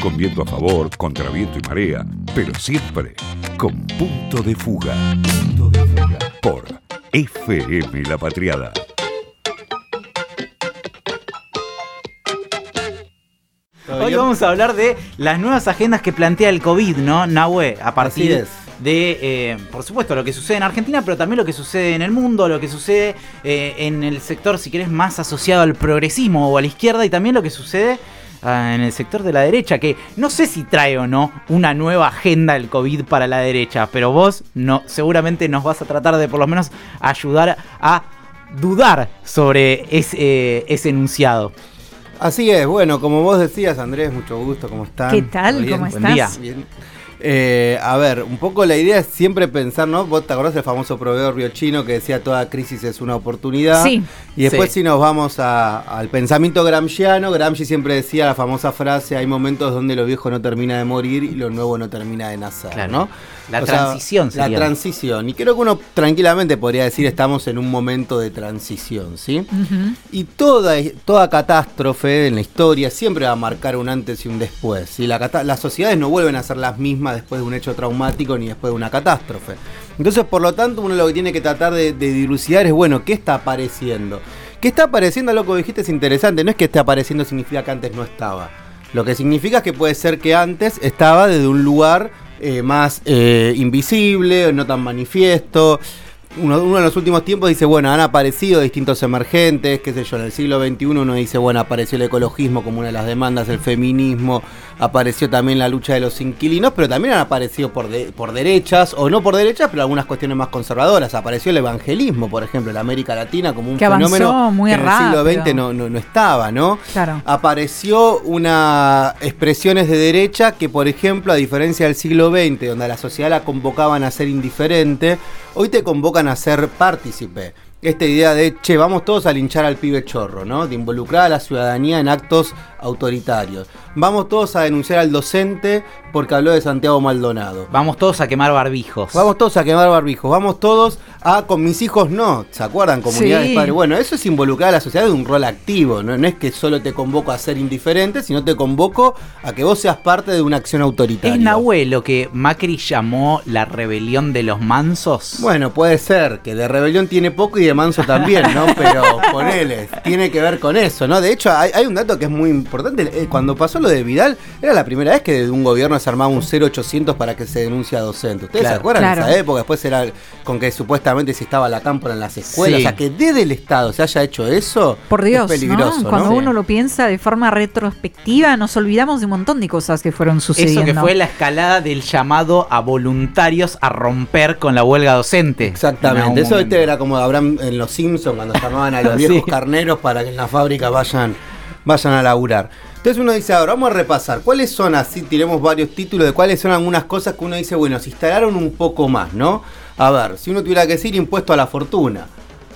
con viento a favor, contra viento y marea, pero siempre con punto de fuga. Punto de fuga. Por FM La Patriada. Hoy vamos a hablar de las nuevas agendas que plantea el COVID, ¿no? Nahue, a partir de, eh, por supuesto, lo que sucede en Argentina, pero también lo que sucede en el mundo, lo que sucede eh, en el sector, si querés, más asociado al progresismo o a la izquierda, y también lo que sucede en el sector de la derecha, que no sé si trae o no una nueva agenda del COVID para la derecha, pero vos no, seguramente nos vas a tratar de por lo menos ayudar a dudar sobre ese, eh, ese enunciado. Así es, bueno, como vos decías, Andrés, mucho gusto, ¿cómo estás? ¿Qué tal? ¿Cómo estás? Bien. Eh, a ver, un poco la idea es siempre pensar, ¿no? Vos te acordás del famoso proveedor río chino que decía toda crisis es una oportunidad. Sí. Y después si nos vamos al pensamiento gramsciano, Gramsci siempre decía la famosa frase, hay momentos donde lo viejo no termina de morir y lo nuevo no termina de nacer, claro. ¿no? La transición La transición. Y creo que uno tranquilamente podría decir estamos en un momento de transición, ¿sí? Y toda, toda catástrofe en la historia siempre va a marcar un antes y un después. ¿sí? las sociedades no vuelven a ser las mismas después de un hecho traumático ni después de una catástrofe. Entonces, por lo tanto, uno lo que tiene que tratar de, de dilucidar es, bueno, ¿qué está apareciendo? ¿Qué está apareciendo? Lo que dijiste es interesante. No es que esté apareciendo significa que antes no estaba. Lo que significa es que puede ser que antes estaba desde un lugar eh, más eh, invisible, no tan manifiesto. Uno, uno, en los últimos tiempos dice, bueno, han aparecido distintos emergentes, qué sé yo, en el siglo XXI uno dice, bueno, apareció el ecologismo como una de las demandas, el feminismo, apareció también la lucha de los inquilinos, pero también han aparecido por, por derechas, o no por derechas, pero algunas cuestiones más conservadoras. Apareció el evangelismo, por ejemplo, en América Latina como un fenómeno muy que en el siglo XX no, no, estaba, ¿no? Claro. Apareció una expresiones de derecha que, por ejemplo, a diferencia del siglo XX, donde a la sociedad la convocaban a ser indiferente, hoy te convocan a ser partícipe esta idea de, che, vamos todos a linchar al pibe chorro, ¿no? De involucrar a la ciudadanía en actos autoritarios. Vamos todos a denunciar al docente porque habló de Santiago Maldonado. Vamos todos a quemar barbijos. Vamos todos a quemar barbijos. Vamos todos a con mis hijos no. ¿Se acuerdan? Comunidades sí. padres. Bueno, eso es involucrar a la sociedad de un rol activo. ¿no? no es que solo te convoco a ser indiferente, sino te convoco a que vos seas parte de una acción autoritaria. ¿Es Nahue lo que Macri llamó la rebelión de los mansos? Bueno, puede ser, que de rebelión tiene poco y de manso también, ¿no? Pero ponele, tiene que ver con eso, ¿no? De hecho, hay, hay un dato que es muy importante. Eh, cuando pasó lo de Vidal, era la primera vez que de un gobierno se armaba un 0800 para que se denuncie a docente. ¿Ustedes Claro. se acuerdan Claro. de esa época? Después era con que supuestamente si estaba la cámpora en las escuelas. Sí. O sea, que desde el Estado se haya hecho eso, Por Dios, es peligroso, ¿no? Cuando ¿no? uno lo piensa de forma retrospectiva, nos olvidamos de un montón de cosas que fueron sucediendo. Eso que fue la escalada del llamado a voluntarios a romper con la huelga docente. En Exactamente, eso este era como Abraham en Los Simpsons cuando llamaban a los Sí. viejos carneros para que en la fábrica vayan, vayan a laburar. Entonces uno dice, ahora vamos a repasar, ¿cuáles son así? Tiremos varios títulos de cuáles son algunas cosas que uno dice, bueno, se instalaron un poco más, ¿no? A ver, si uno tuviera que decir impuesto a la fortuna.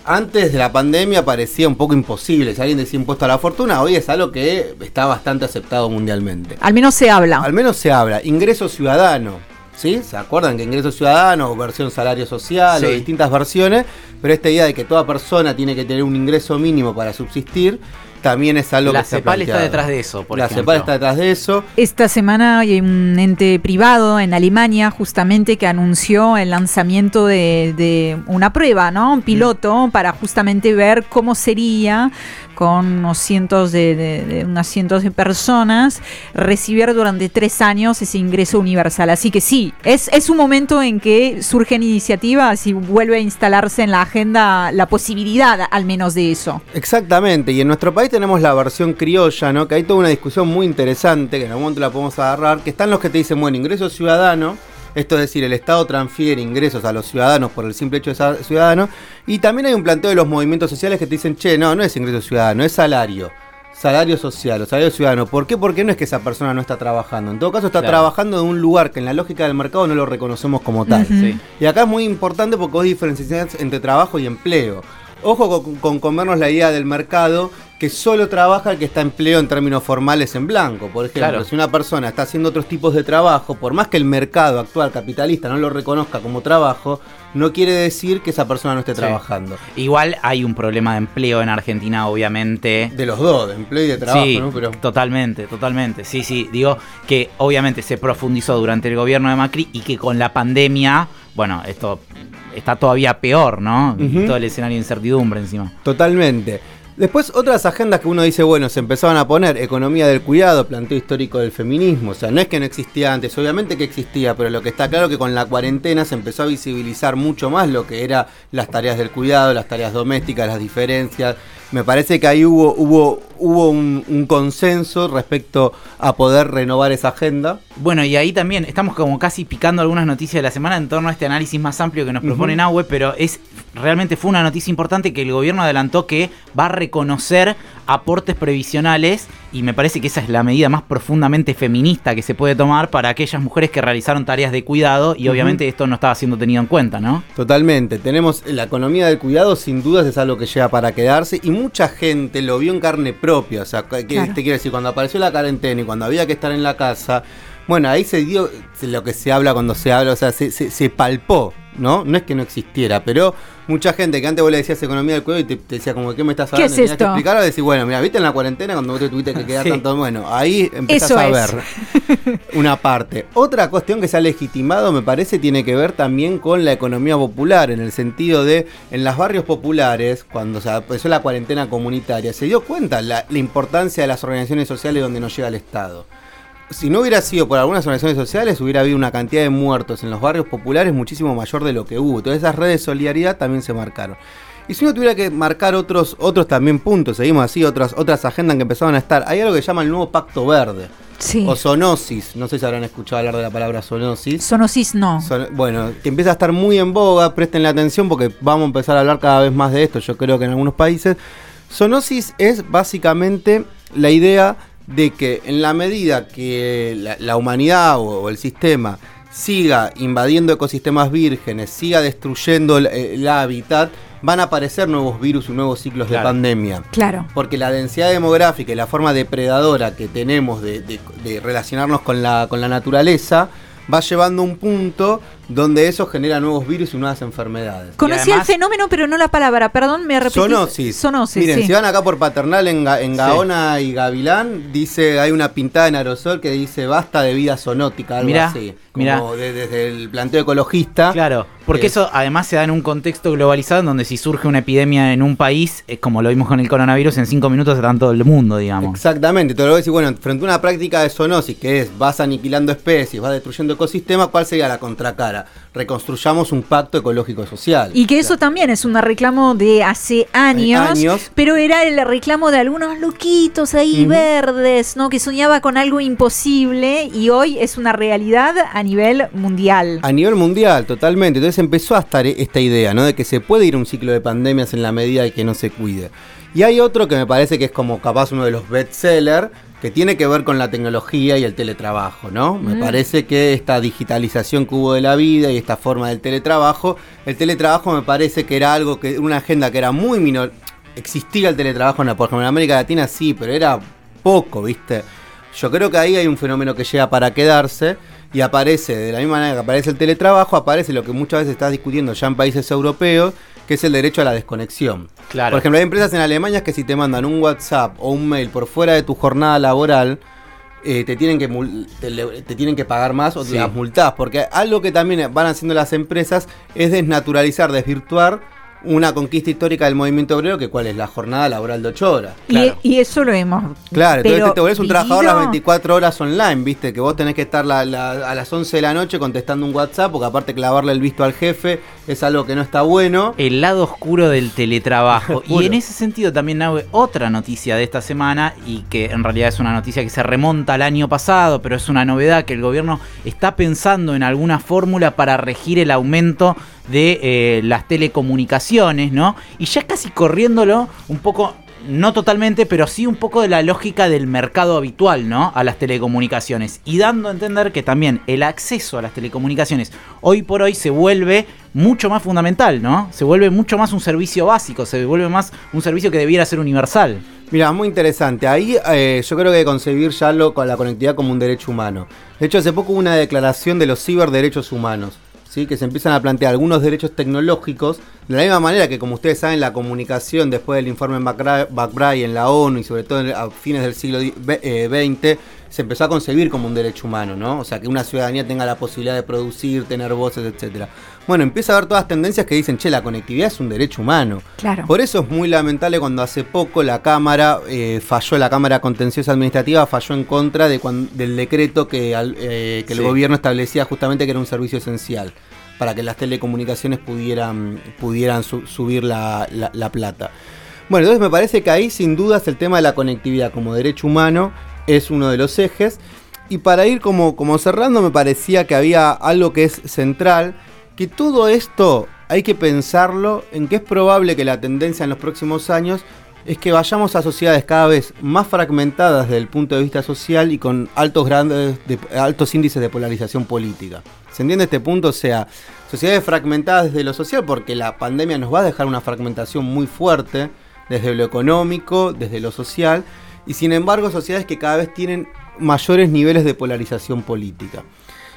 Antes de la pandemia parecía un poco imposible. Si alguien decía impuesto a la fortuna, hoy es algo que está bastante aceptado mundialmente. Al menos se habla. Al menos se habla. Ingreso ciudadano. ¿Sí? ¿Se acuerdan que ingreso ciudadano, o versión salario social, Sí. o distintas versiones? Pero esta idea de que toda persona tiene que tener un ingreso mínimo para subsistir, también es algo La que se CEPAL está detrás de eso, por La ejemplo. CEPAL está detrás de eso. Esta semana hay un ente privado en Alemania justamente que anunció el lanzamiento de, de una prueba, ¿no? Un piloto para justamente ver cómo sería con unos cientos de, de- de unas cientos de personas recibir durante tres años ese ingreso universal. Así que sí, es, es un momento en que surgen iniciativas y vuelve a instalarse en la agenda la posibilidad al menos de eso. Exactamente, y en nuestro país tenemos la versión criolla, ¿no? Que hay toda una discusión muy interesante, que en algún momento la podemos agarrar, que están los que te dicen, bueno, ingreso ciudadano, esto es decir, el Estado transfiere ingresos a los ciudadanos por el simple hecho de ser ciudadano, y también hay un planteo de los movimientos sociales que te dicen, che, no, no es ingreso ciudadano, es salario. Salario social o salario ciudadano. ¿Por qué? Porque no es que esa persona no está trabajando. En todo caso, está Claro. trabajando en un lugar que en la lógica del mercado no lo reconocemos como tal. Sí. Y acá es muy importante porque vos diferencias entre trabajo y empleo. Ojo con, comernos la idea del mercado que solo trabaja el que está empleo en términos formales en blanco. Por ejemplo, si una persona está haciendo otros tipos de trabajo, por más que el mercado actual capitalista no lo reconozca como trabajo, no quiere decir que esa persona no esté trabajando. Igual hay un problema de empleo en Argentina, obviamente. De los dos, de empleo y de trabajo, sí, Totalmente, totalmente. Sí, sí, digo que obviamente se profundizó durante el gobierno de Macri y que con la pandemia, bueno, esto está todavía peor, ¿no? Todo el escenario de incertidumbre encima. Totalmente. Después otras agendas que uno dice, bueno, se empezaban a poner, economía del cuidado, planteo histórico del feminismo, o sea, no es que no existía antes, obviamente que existía, pero lo que está claro que con la cuarentena se empezó a visibilizar mucho más lo que eran las tareas del cuidado, las tareas domésticas, las diferencias, me parece que ahí hubo, hubo, hubo un, consenso respecto a poder renovar esa agenda. Bueno, y ahí también estamos como casi picando algunas noticias de la semana en torno a este análisis más amplio que nos propone Nahue, pero es realmente fue una noticia importante que el gobierno adelantó que va a reconocer aportes previsionales y me parece que esa es la medida más profundamente feminista que se puede tomar para aquellas mujeres que realizaron tareas de cuidado y obviamente esto no estaba siendo tenido en cuenta, ¿no? Totalmente, tenemos la economía del cuidado sin dudas es algo que llega para quedarse y mucha gente lo vio en carne propia, o sea, ¿qué te quiero decir? Cuando apareció la cuarentena y cuando había que estar en la casa, bueno, ahí se dio lo que se habla cuando se habla, o sea, se, se palpó ¿no? No es que no existiera, pero mucha gente que antes vos le decías economía del cuello y te, decía como, ¿qué me estás hablando? ¿Qué es esto? que decir, bueno, mira, viste en la cuarentena cuando vos te tuviste que quedar tanto, bueno, ahí empezás a ver una parte. Otra cuestión que se ha legitimado, me parece, tiene que ver también con la economía popular, en el sentido de, en los barrios populares, cuando se empezó la cuarentena comunitaria, se dio cuenta la, la importancia de las organizaciones sociales donde no llega el Estado si no hubiera sido por algunas organizaciones sociales, hubiera habido una cantidad de muertos en los barrios populares muchísimo mayor de lo que hubo. Todas esas redes de solidaridad también se marcaron. Y si uno tuviera que marcar otros, otros también puntos, seguimos así, otras, otras agendas que empezaban a estar, hay algo que se llama el nuevo Pacto Verde. Sí. O zoonosis, no sé si habrán escuchado hablar de la palabra zoonosis. Zoonosis no. bueno, que empieza a estar muy en boga, presten la atención porque vamos a empezar a hablar cada vez más de esto, yo creo que en algunos países. Zoonosis es básicamente la idea de que en la medida que la, humanidad o, el sistema siga invadiendo ecosistemas vírgenes, siga destruyendo el, hábitat, van a aparecer nuevos virus y nuevos ciclos de pandemia. Claro. Porque la densidad demográfica y la forma depredadora que tenemos de, de relacionarnos con la, con la naturaleza va llevando un punto donde eso genera nuevos virus y nuevas enfermedades. Conocí el fenómeno, pero no la palabra, perdón, me repetí. Zoonosis. Miren, si van acá por Paternal en, Gaona y Gavilán, dice, hay una pintada en aerosol que dice basta de vida zoonótica, algo así. Como desde el planteo ecologista. Claro, porque eso además se da en un contexto globalizado en donde si surge una epidemia en un país, es como lo vimos con el coronavirus, en cinco minutos está en todo el mundo, digamos. Exactamente, te lo voy a decir, bueno, frente a una práctica de zoonosis que es vas aniquilando especies, vas destruyendo ecosistemas, ¿cuál sería la contracara? Reconstruyamos un pacto ecológico social. Y que eso también es un reclamo de hace años, pero era el reclamo de algunos loquitos ahí verdes, ¿no? Que soñaba con algo imposible y hoy es una realidad a nivel mundial. A nivel mundial, totalmente. Entonces empezó a estar esta idea, ¿no? De que se puede ir un ciclo de pandemias en la medida de que no se cuide. Y hay otro que me parece que es como capaz uno de los bestsellers, que tiene que ver con la tecnología y el teletrabajo, ¿no? Me mm. parece que esta digitalización que hubo de la vida y esta forma del teletrabajo, el teletrabajo me parece que era algo que, una agenda que era muy menor. Existía el teletrabajo, en, por ejemplo, en América Latina sí, pero era poco, ¿viste? Yo creo que ahí hay un fenómeno que llega para quedarse y aparece, de la misma manera que aparece el teletrabajo, aparece lo que muchas veces estás discutiendo ya en países europeos, que es el derecho a la desconexión. Claro. Por ejemplo, hay empresas en Alemania que si te mandan un WhatsApp o un mail por fuera de tu jornada laboral, eh, te, tienen que te, tienen que pagar más o te las multás. Porque algo que también van haciendo las empresas es desnaturalizar, desvirtuar una conquista histórica del movimiento obrero, que cuál es la jornada laboral de 8 horas. Y, eso lo hemos. Claro, entonces te volvés un trabajador las 24 horas online, viste, que vos tenés que estar a las 11 de la noche contestando un WhatsApp, porque aparte clavarle el visto al jefe es algo que no está bueno. El lado oscuro del teletrabajo. y en ese sentido también, Nahue, otra noticia de esta semana, y que en realidad es una noticia que se remonta al año pasado, pero es una novedad que el gobierno está pensando en alguna fórmula para regir el aumento de eh, las telecomunicaciones, ¿no? Y ya casi corriéndolo un poco no totalmente, pero sí un poco de la lógica del mercado habitual, ¿no? A las telecomunicaciones. Y dando a entender que también el acceso a las telecomunicaciones hoy por hoy se vuelve mucho más fundamental, ¿no? Se vuelve mucho más un servicio básico, se vuelve más un servicio que debiera ser universal. Mira, muy interesante. Ahí eh, yo creo que concebir ya lo, la conectividad como un derecho humano. De hecho, hace poco hubo una declaración de los ciberderechos humanos que se empiezan a plantear algunos derechos tecnológicos, de la misma manera que, como ustedes saben, la comunicación después del informe McBride en la ONU y sobre todo a fines del siglo XX, se empezó a concebir como un derecho humano, ¿no? O sea, que una ciudadanía tenga la posibilidad de producir, tener voces, etcétera. Bueno, empieza a haber todas tendencias que dicen, che, la conectividad es un derecho humano. Claro. Por eso es muy lamentable cuando hace poco la Cámara eh, falló, la Cámara Contenciosa Administrativa falló en contra de del decreto que, eh, el gobierno establecía justamente que era un servicio esencial para que las telecomunicaciones pudieran, pudieran subir la, la plata. Bueno, entonces me parece que ahí sin dudas el tema de la conectividad como derecho humano es uno de los ejes. Y para ir como, como cerrando, me parecía que había algo que es central, que todo esto hay que pensarlo en que es probable que la tendencia en los próximos años es que vayamos a sociedades cada vez más fragmentadas desde el punto de vista social y con altos, grandes de, altos índices de polarización política. ¿Se entiende este punto? O sea, sociedades fragmentadas desde lo social porque la pandemia nos va a dejar una fragmentación muy fuerte desde lo económico, desde lo social y sin embargo sociedades que cada vez tienen mayores niveles de polarización política.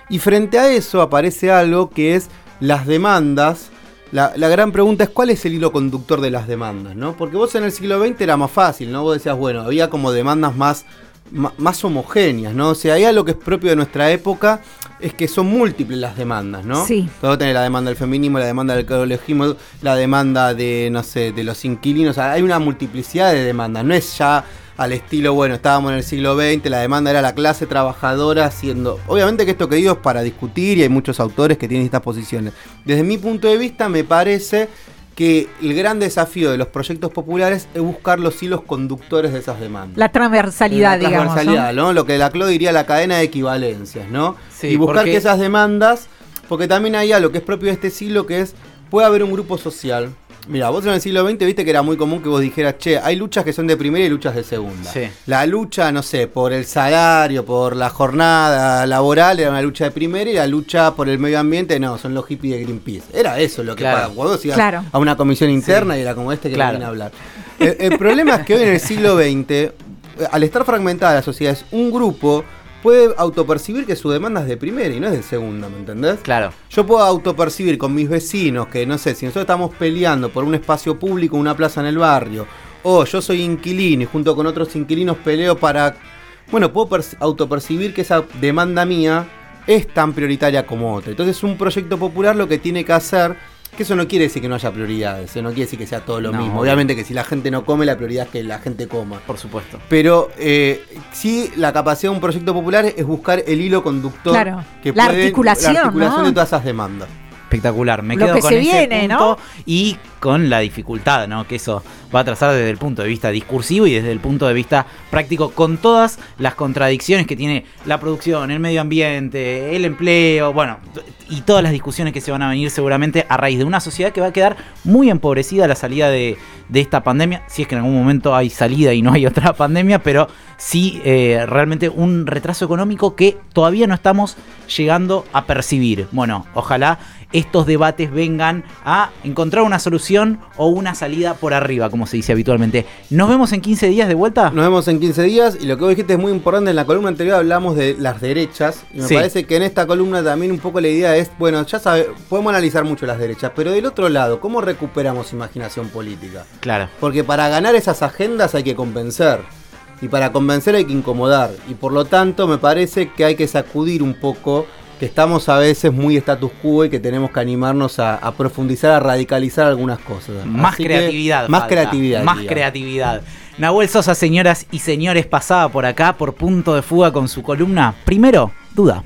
Y frente a eso aparece algo que es las demandas. La, gran pregunta es cuál es el hilo conductor de las demandas, ¿no? Porque vos en el siglo XX era más fácil, ¿no? Vos decías, bueno, había como demandas más, más, homogéneas, ¿no? O sea, hay algo que es propio de nuestra época, es que son múltiples las demandas, ¿no? Sí. Todo tener la demanda del feminismo, la demanda del ecologismo, la demanda de, no sé, de los inquilinos. hay una multiplicidad de demandas, no es ya al estilo, bueno, estábamos en el siglo XX, la demanda era la clase trabajadora haciendo... Obviamente que esto que digo es para discutir y hay muchos autores que tienen estas posiciones. Desde mi punto de vista me parece que el gran desafío de los proyectos populares es buscar los hilos conductores de esas demandas. La transversalidad, la transversalidad, ¿no? Lo que la Clo diría la cadena de equivalencias, ¿no? y buscar que esas demandas, porque también hay algo que es propio de este siglo, que es, puede haber un grupo social Mira, vos en el siglo XX viste que era muy común que vos dijeras, che, hay luchas que son de primera y luchas de segunda. La lucha, no sé, por el salario, por la jornada laboral era una lucha de primera y la lucha por el medio ambiente, no, son los hippies de Greenpeace. Era eso lo que claro. Vos ibas a una comisión interna y era como este que claro. viene a hablar. El, el problema es que hoy en el siglo XX, al estar fragmentada la sociedad, es un grupo puede autopercibir que su demanda es de primera y no es de segunda, ¿me entendés? Claro. Yo puedo autopercibir con mis vecinos que, no sé, si nosotros estamos peleando por un espacio público, una plaza en el barrio, o yo soy inquilino y junto con otros inquilinos peleo para... Bueno, puedo autopercibir que esa demanda mía es tan prioritaria como otra. Entonces un proyecto popular lo que tiene que hacer que eso no quiere decir que no haya prioridades, eso no quiere decir que sea todo lo mismo. Obviamente que si la gente no come, la prioridad es que la gente coma. Por supuesto. Pero eh, sí, la capacidad de un proyecto popular es buscar el hilo conductor claro. que la articulación, la articulación de todas esas demandas espectacular. Me quedo con ese punto y con la dificultad, ¿no? Que eso va a trazar desde el punto de vista discursivo y desde el punto de vista práctico, con todas las contradicciones que tiene la producción, el medio ambiente, el empleo, bueno, y todas las discusiones que se van a venir seguramente a raíz de una sociedad que va a quedar muy empobrecida a la salida de, esta pandemia, si es que en algún momento hay salida y no hay otra pandemia, pero sí eh, realmente un retraso económico que todavía no estamos llegando a percibir. Bueno, ojalá estos debates vengan a encontrar una solución o una salida por arriba, como se dice habitualmente. ¿Nos vemos en 15 días de vuelta? Nos vemos en 15 días y lo que vos dijiste es muy importante. En la columna anterior hablamos de las derechas y me parece que en esta columna también un poco la idea es, bueno, ya sabes, podemos analizar mucho las derechas, pero del otro lado, ¿cómo recuperamos imaginación política? Claro. Porque para ganar esas agendas hay que convencer. Y para convencer hay que incomodar. Y por lo tanto me parece que hay que sacudir un poco que estamos a veces muy status quo y que tenemos que animarnos a, profundizar, a radicalizar algunas cosas. Más creatividad. Más creatividad. Más creatividad. Nahuel Sosa, señoras y señores, pasaba por acá por punto de fuga con su columna. Primero, duda.